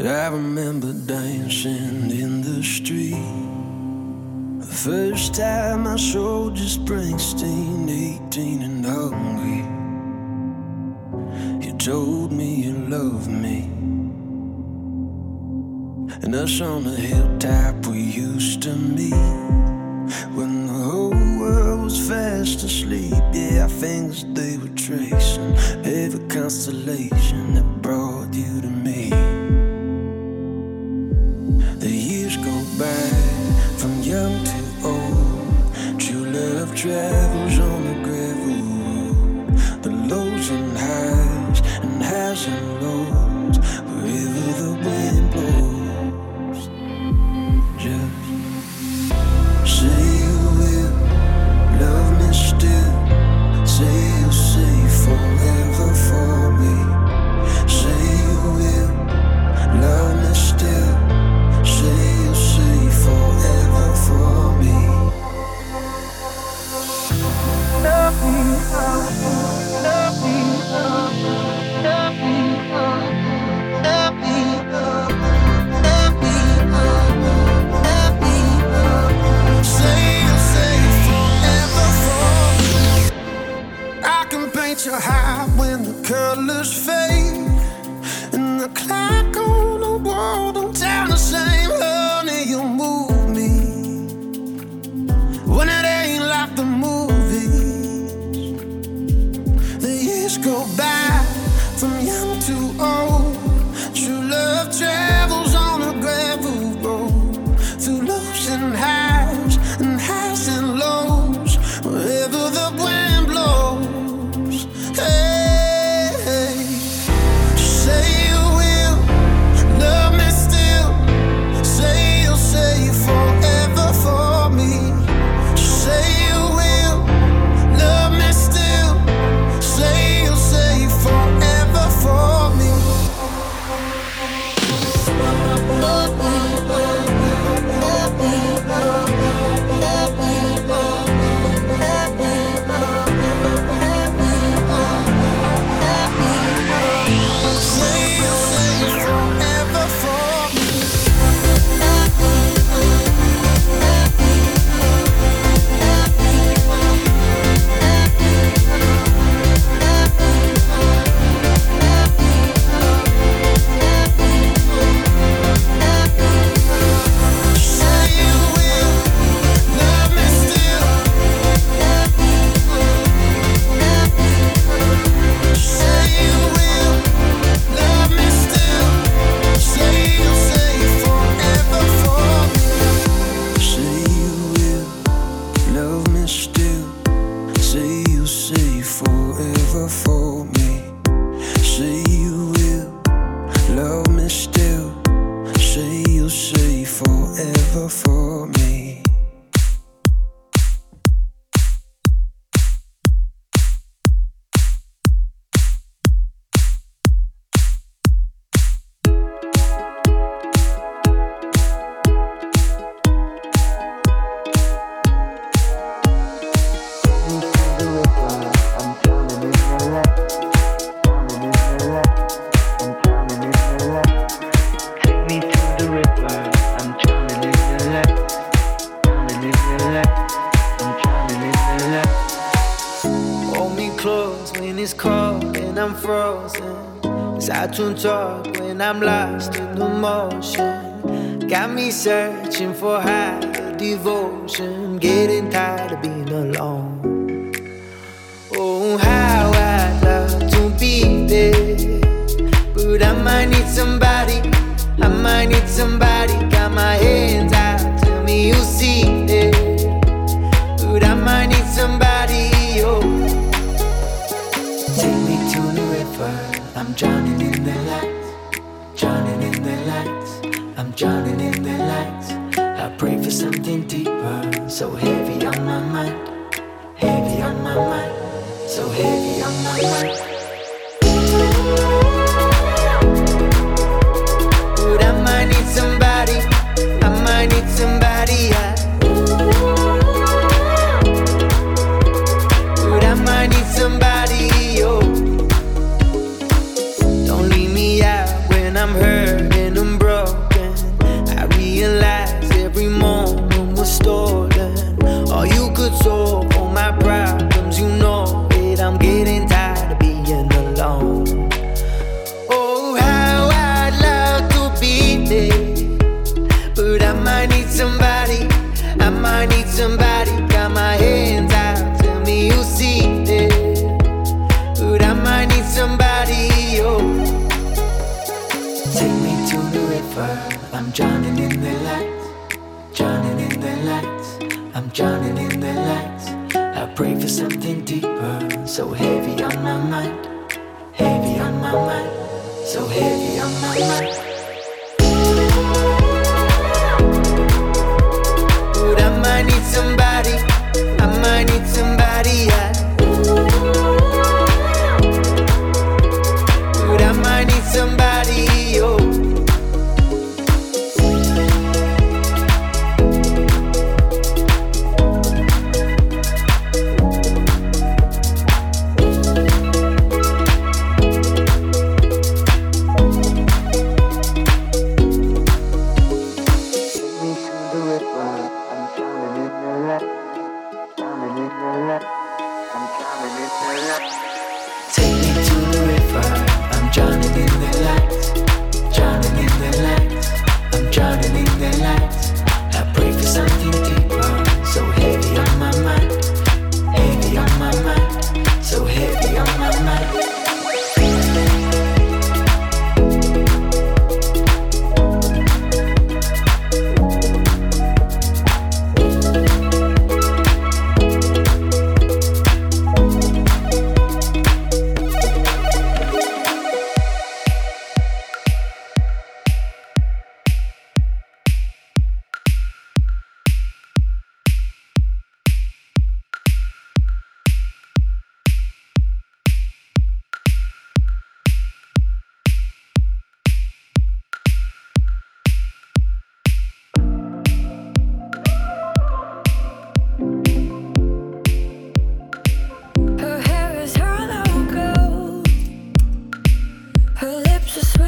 I remember dancing in the street. The first time I showed you Springsteen, 18 and hungry. You told me you loved me. And us on the hilltop we used to meet. When the whole world was fast asleep, yeah, our fingers they were tracing every constellation that brought you to me. talk when I'm lost in emotion. Got me searching for higher devotion, getting tired of being alone. Oh, how I'd love to be there, but I might need somebody. I might need somebody. so heavy on my mind. So heavy on my mind, heavy on my mind, so heavy on my mind. Ooh, I might need somebody. Just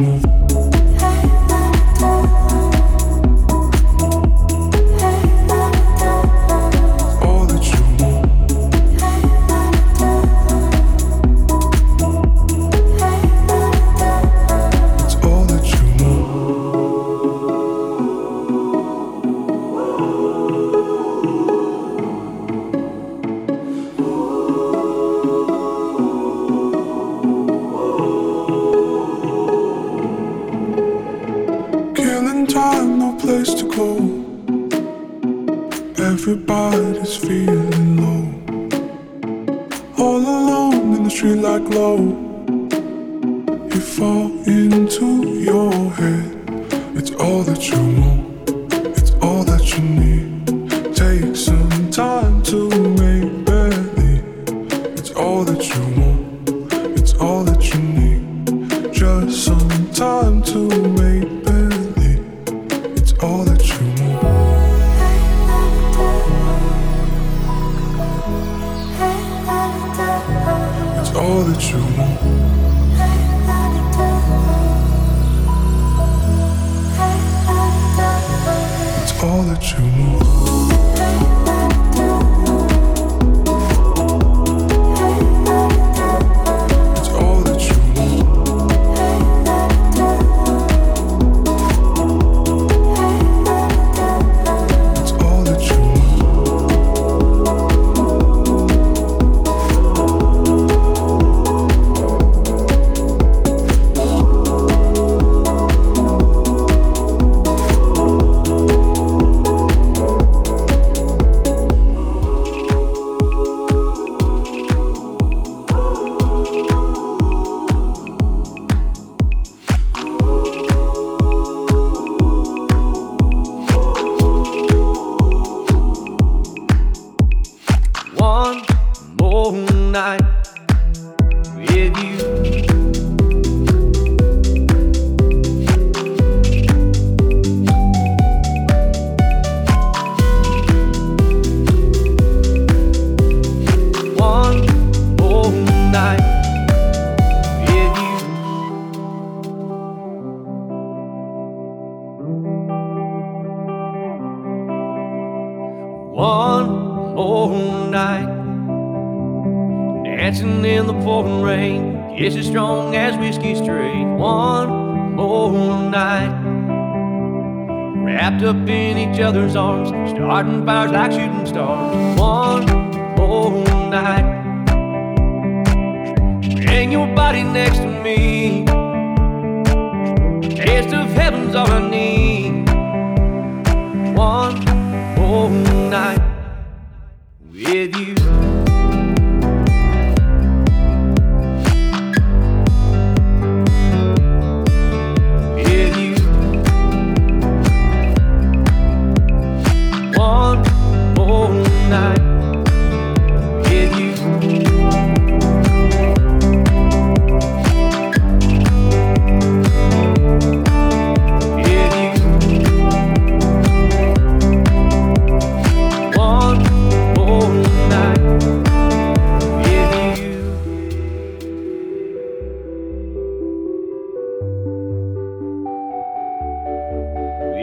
move. I, I, I,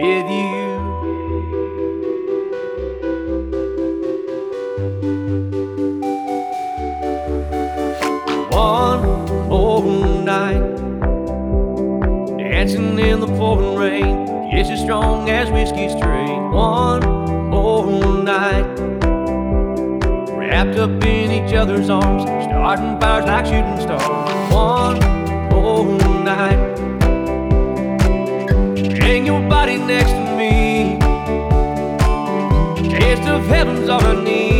with you. One more night, dancing in the pouring rain. It's as strong as whiskey straight. One more night, wrapped up in each other's arms, starting fires like shooting stars. One bring your body next to me. Taste of heaven's all I need.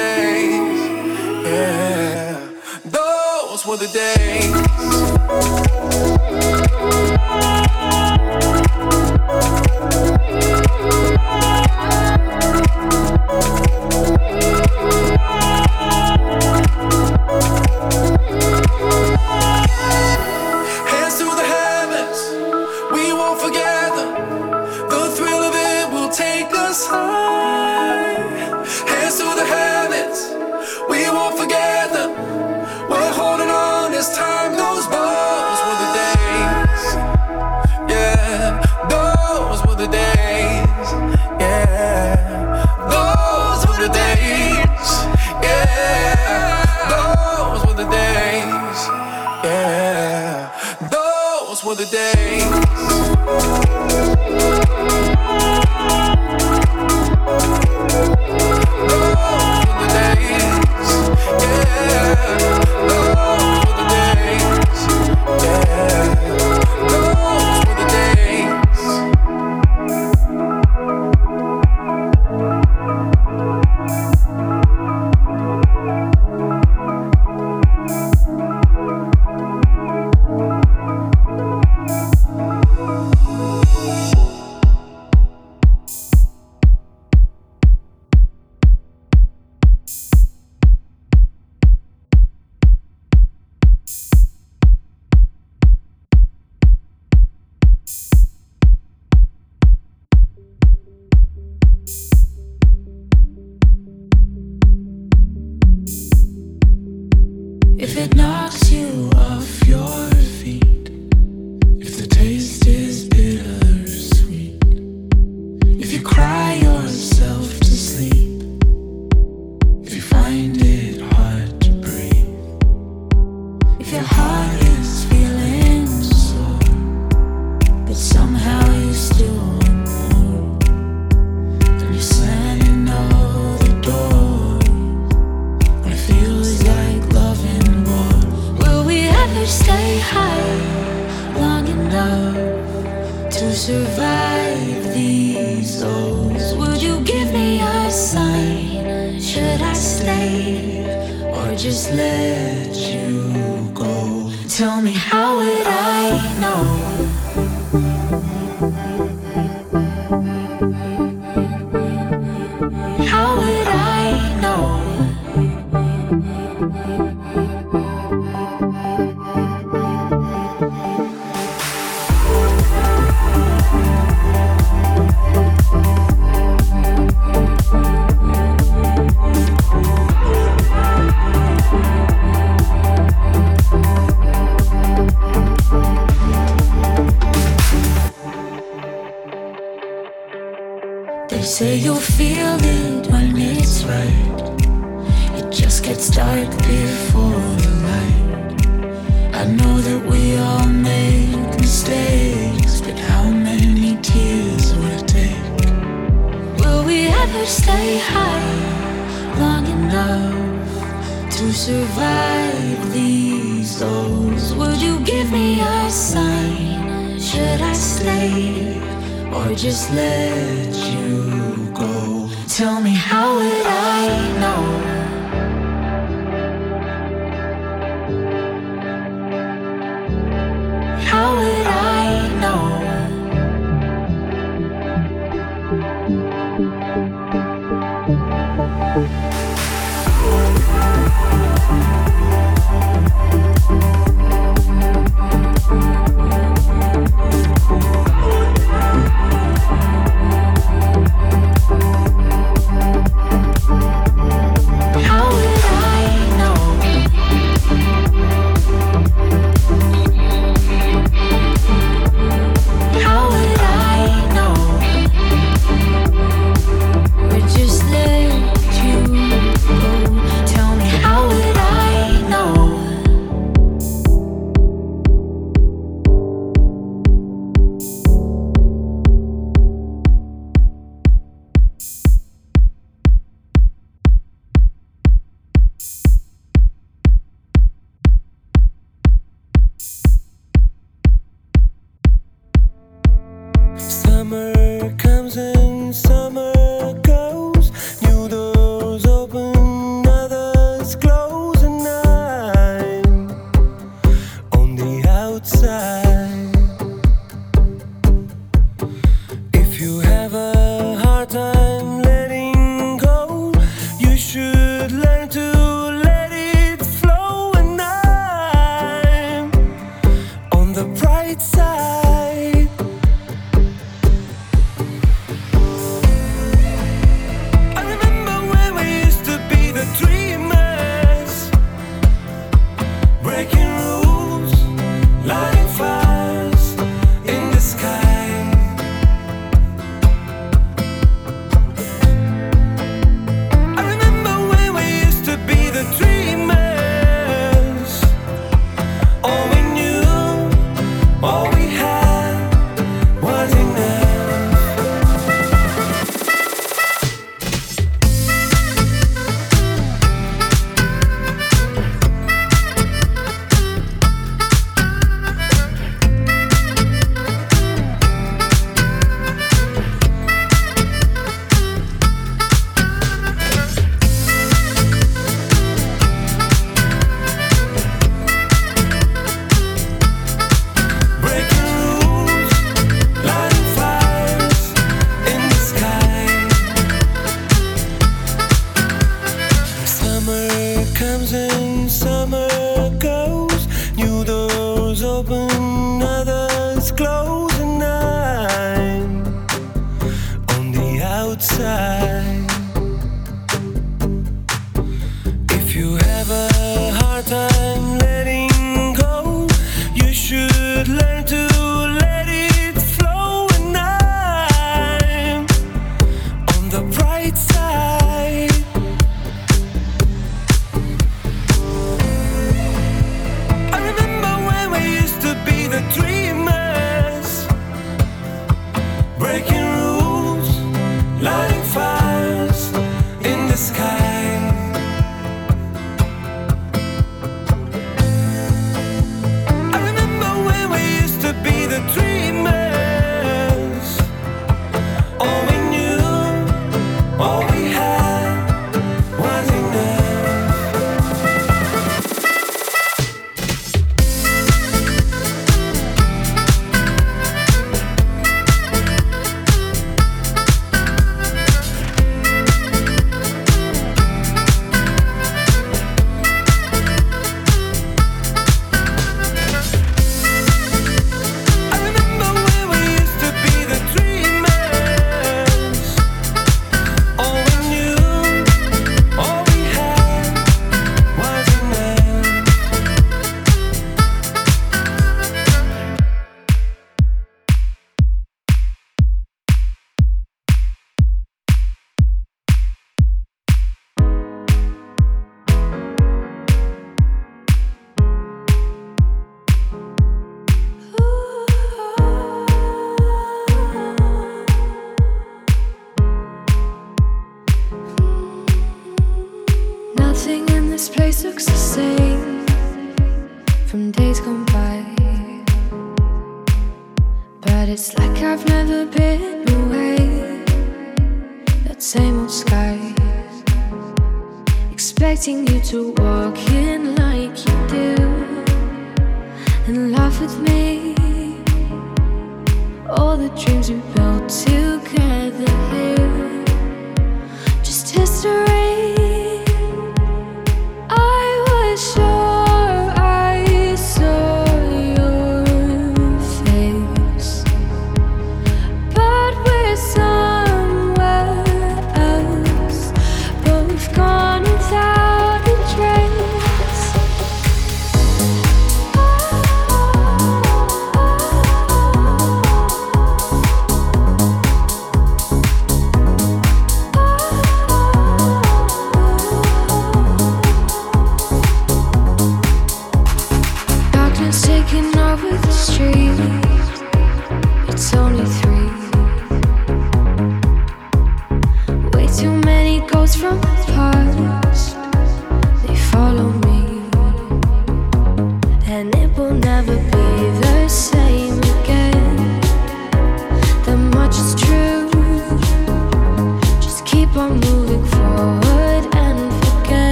Days. Yeah, those were the days.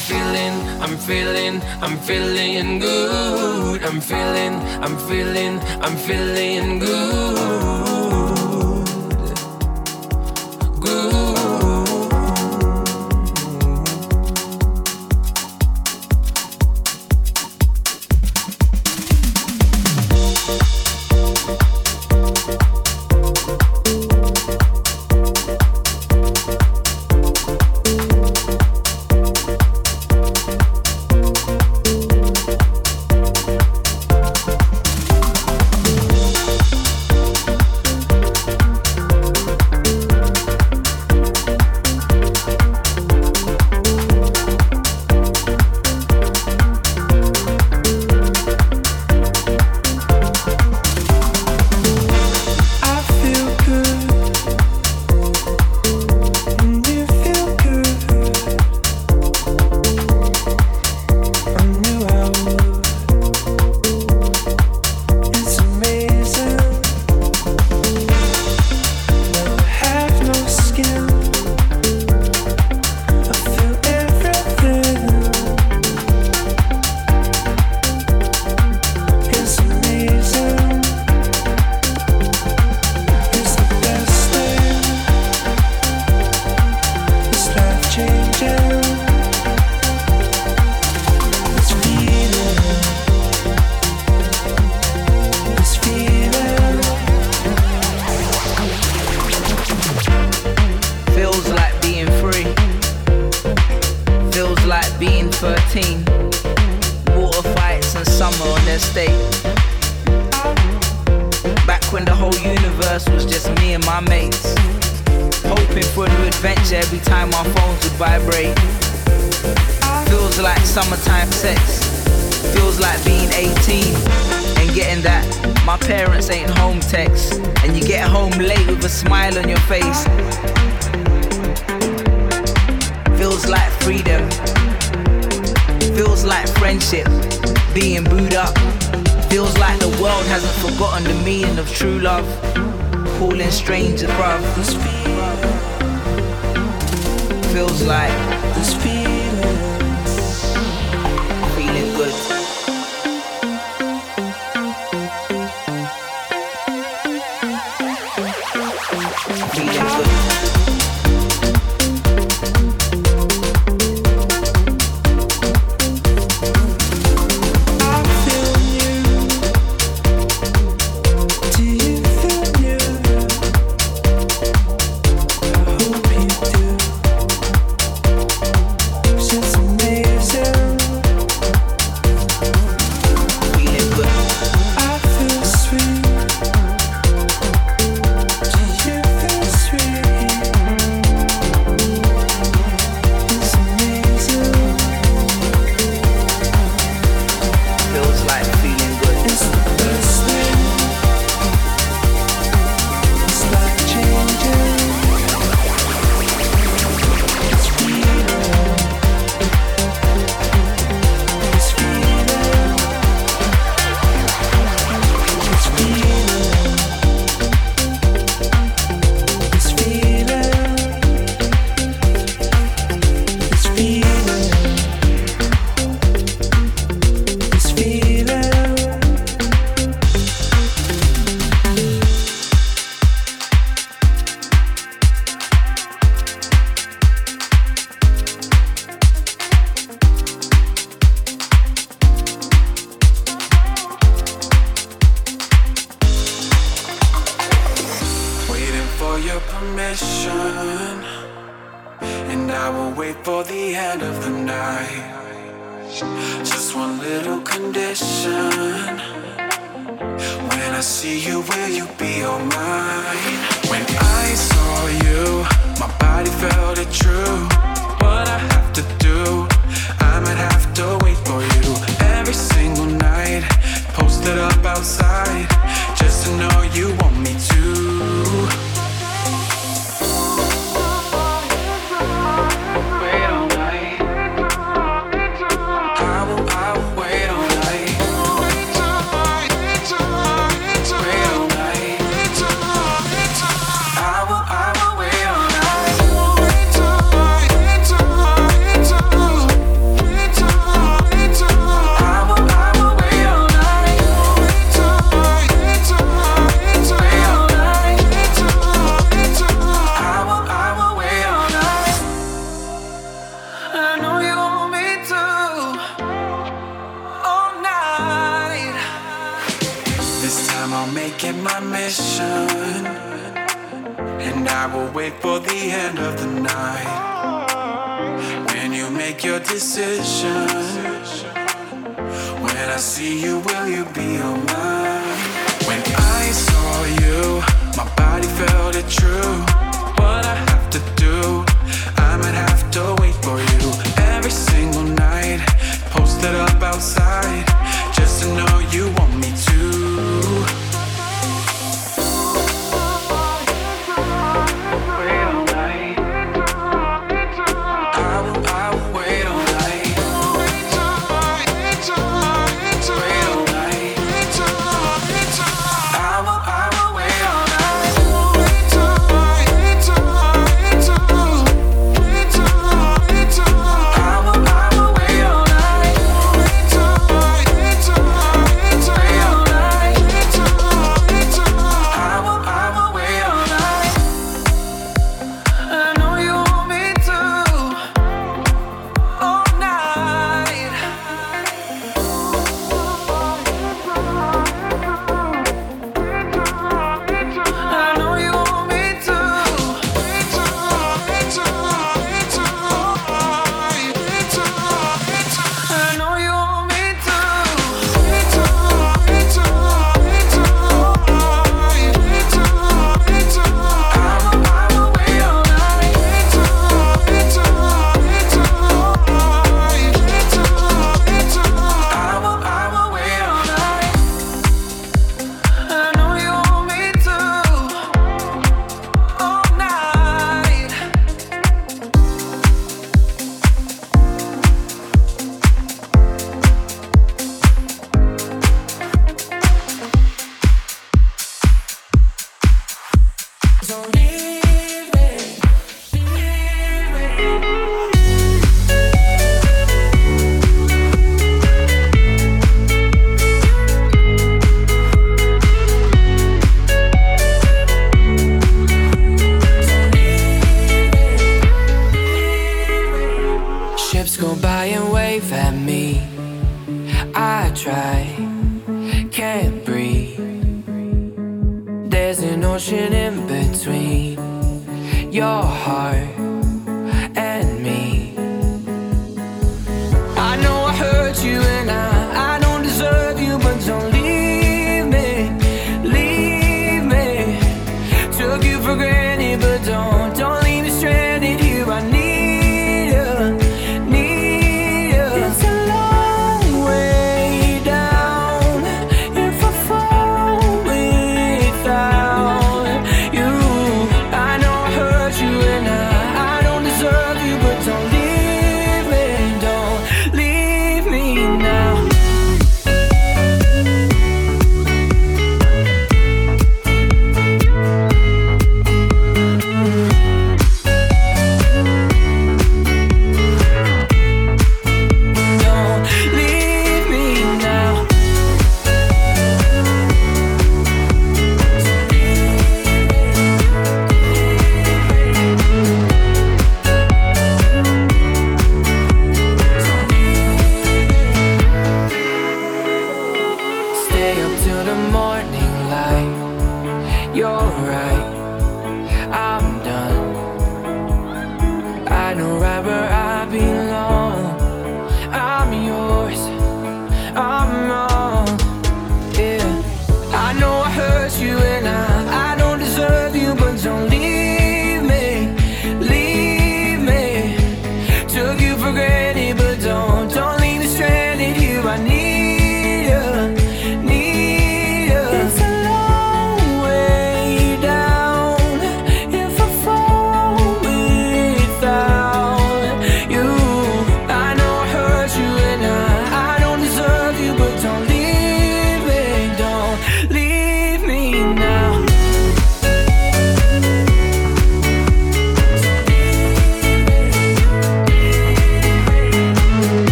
feeling, I'm feeling, I'm feeling good. I'm feeling, I'm feeling, I'm feeling good. me and my mates. Hoping for new adventure every time our phones would vibrate. Feels like summertime sex. Feels like being 18 and getting that my parents ain't home text. And you get home late with a smile on your face. Feels like freedom. Feels like friendship. Being booed up. Feels like the world hasn't forgotten the meaning of true love pooling stranger problems. Feels like the speed.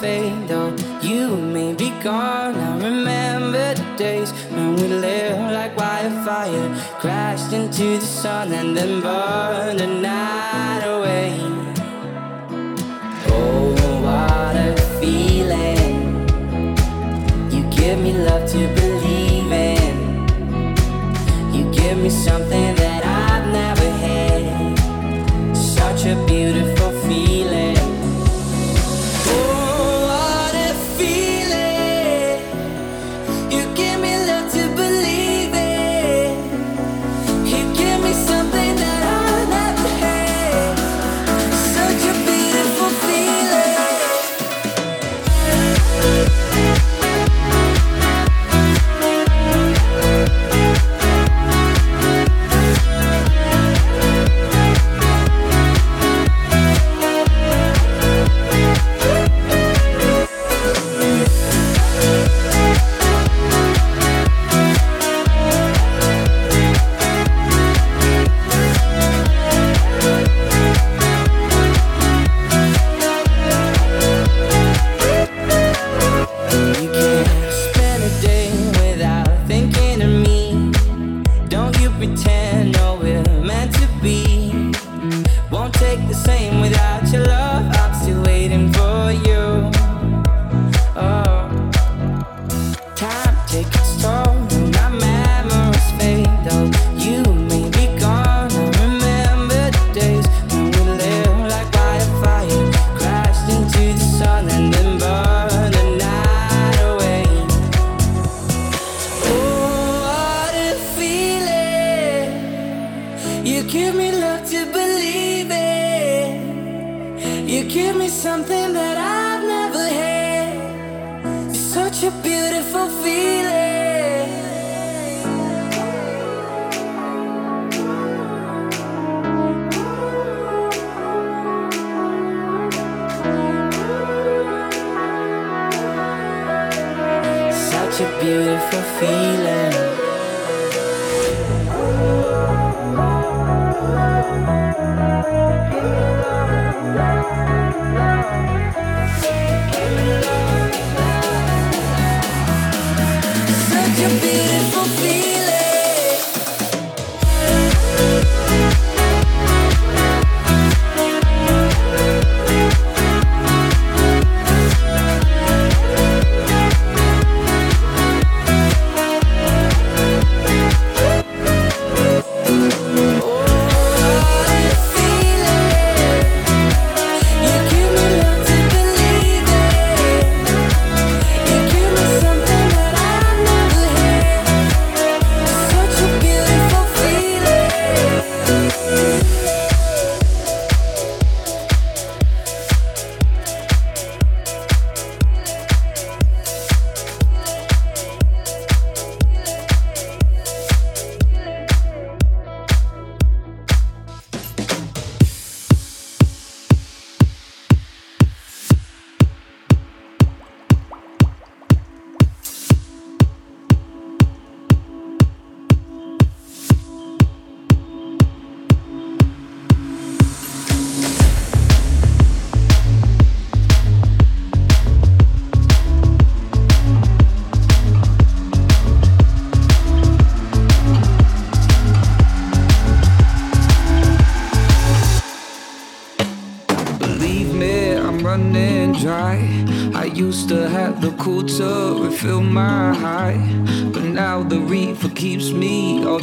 fade, though you may be gone. I remember the days when we lived like wildfire, crashed into the sun and then burned. And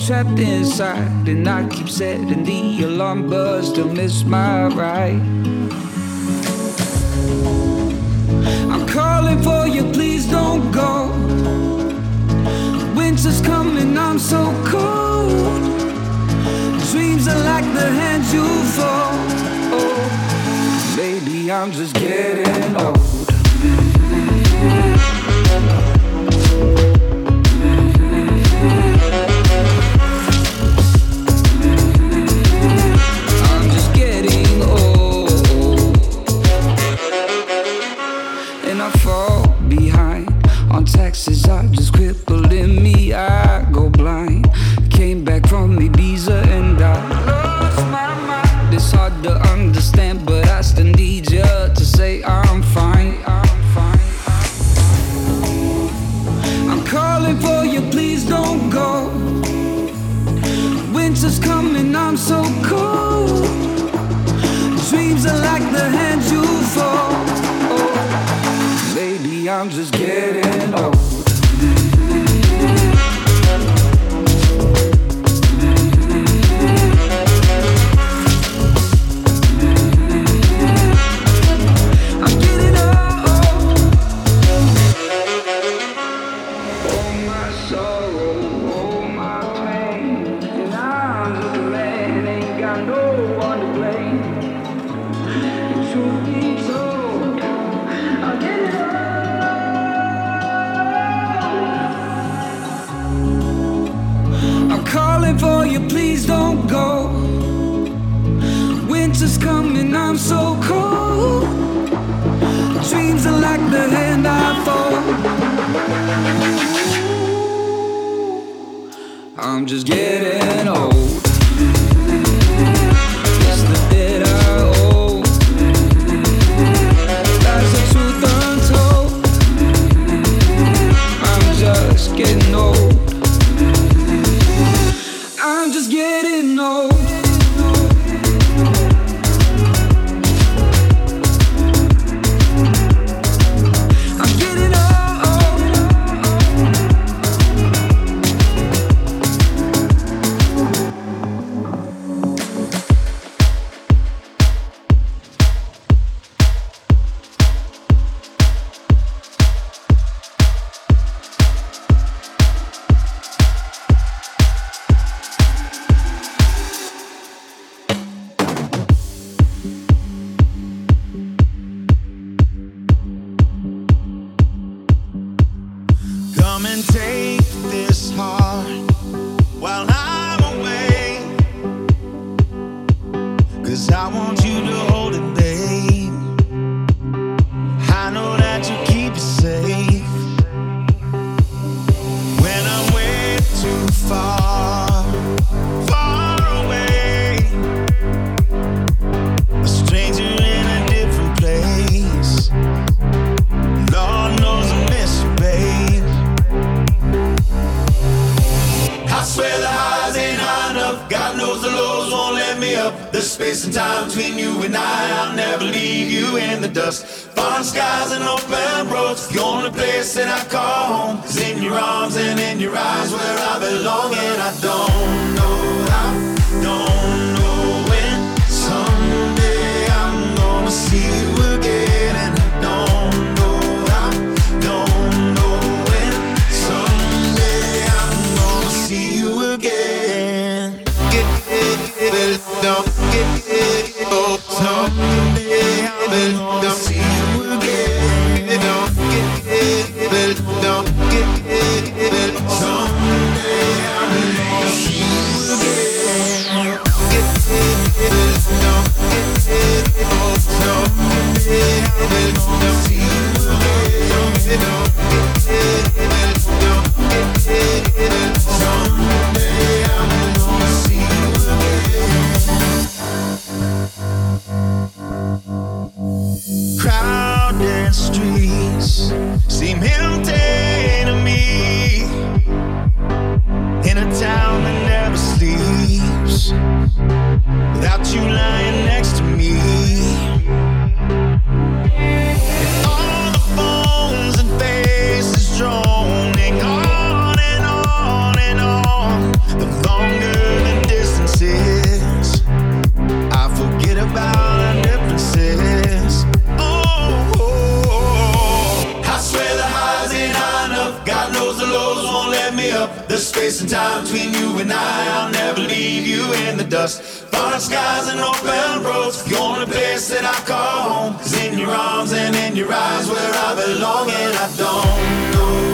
trapped inside, and I keep setting the alarm buzz to miss my ride. I'm calling for you, please don't go. Winter's coming, I'm so cold. Dreams are like the hands you fold. Oh, baby, I'm just getting old. for you, please don't go. Winter's coming, I'm so cold. Dreams are like the hands you fold. Oh, baby, I'm just getting old. just get it. Take this heart while I'm away. Cause I want space and time between you and I. I'll never leave you in the dust. Foreign skies and open roads. The only place that I call home is in your arms and in your eyes where I belong. And I don't know someday I'm gonna see you again. Don't get it, don't someday I'm gonna see you again. Don't oh, someday I'm gonna see you again. Streets seem empty to me. In a town that never sleeps, without you lying space time between you and I. I'll never leave you in the dust. Foreign skies and open roads. The only place that I call home is in your arms and in your eyes where I belong. And I don't know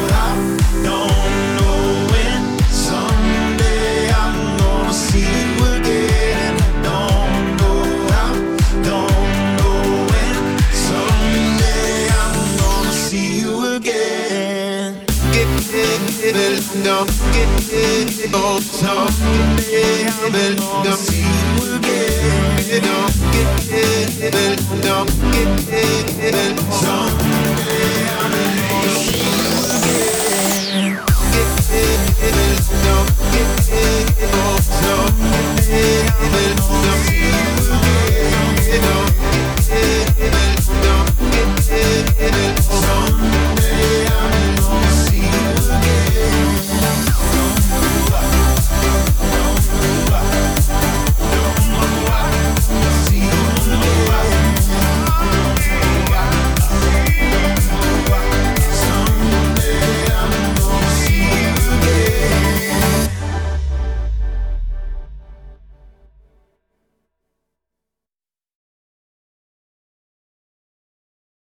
belong. Get on top, I belong. See you again. Get belong. Get belong. I get See you again. Get belong. Get belong. get belong.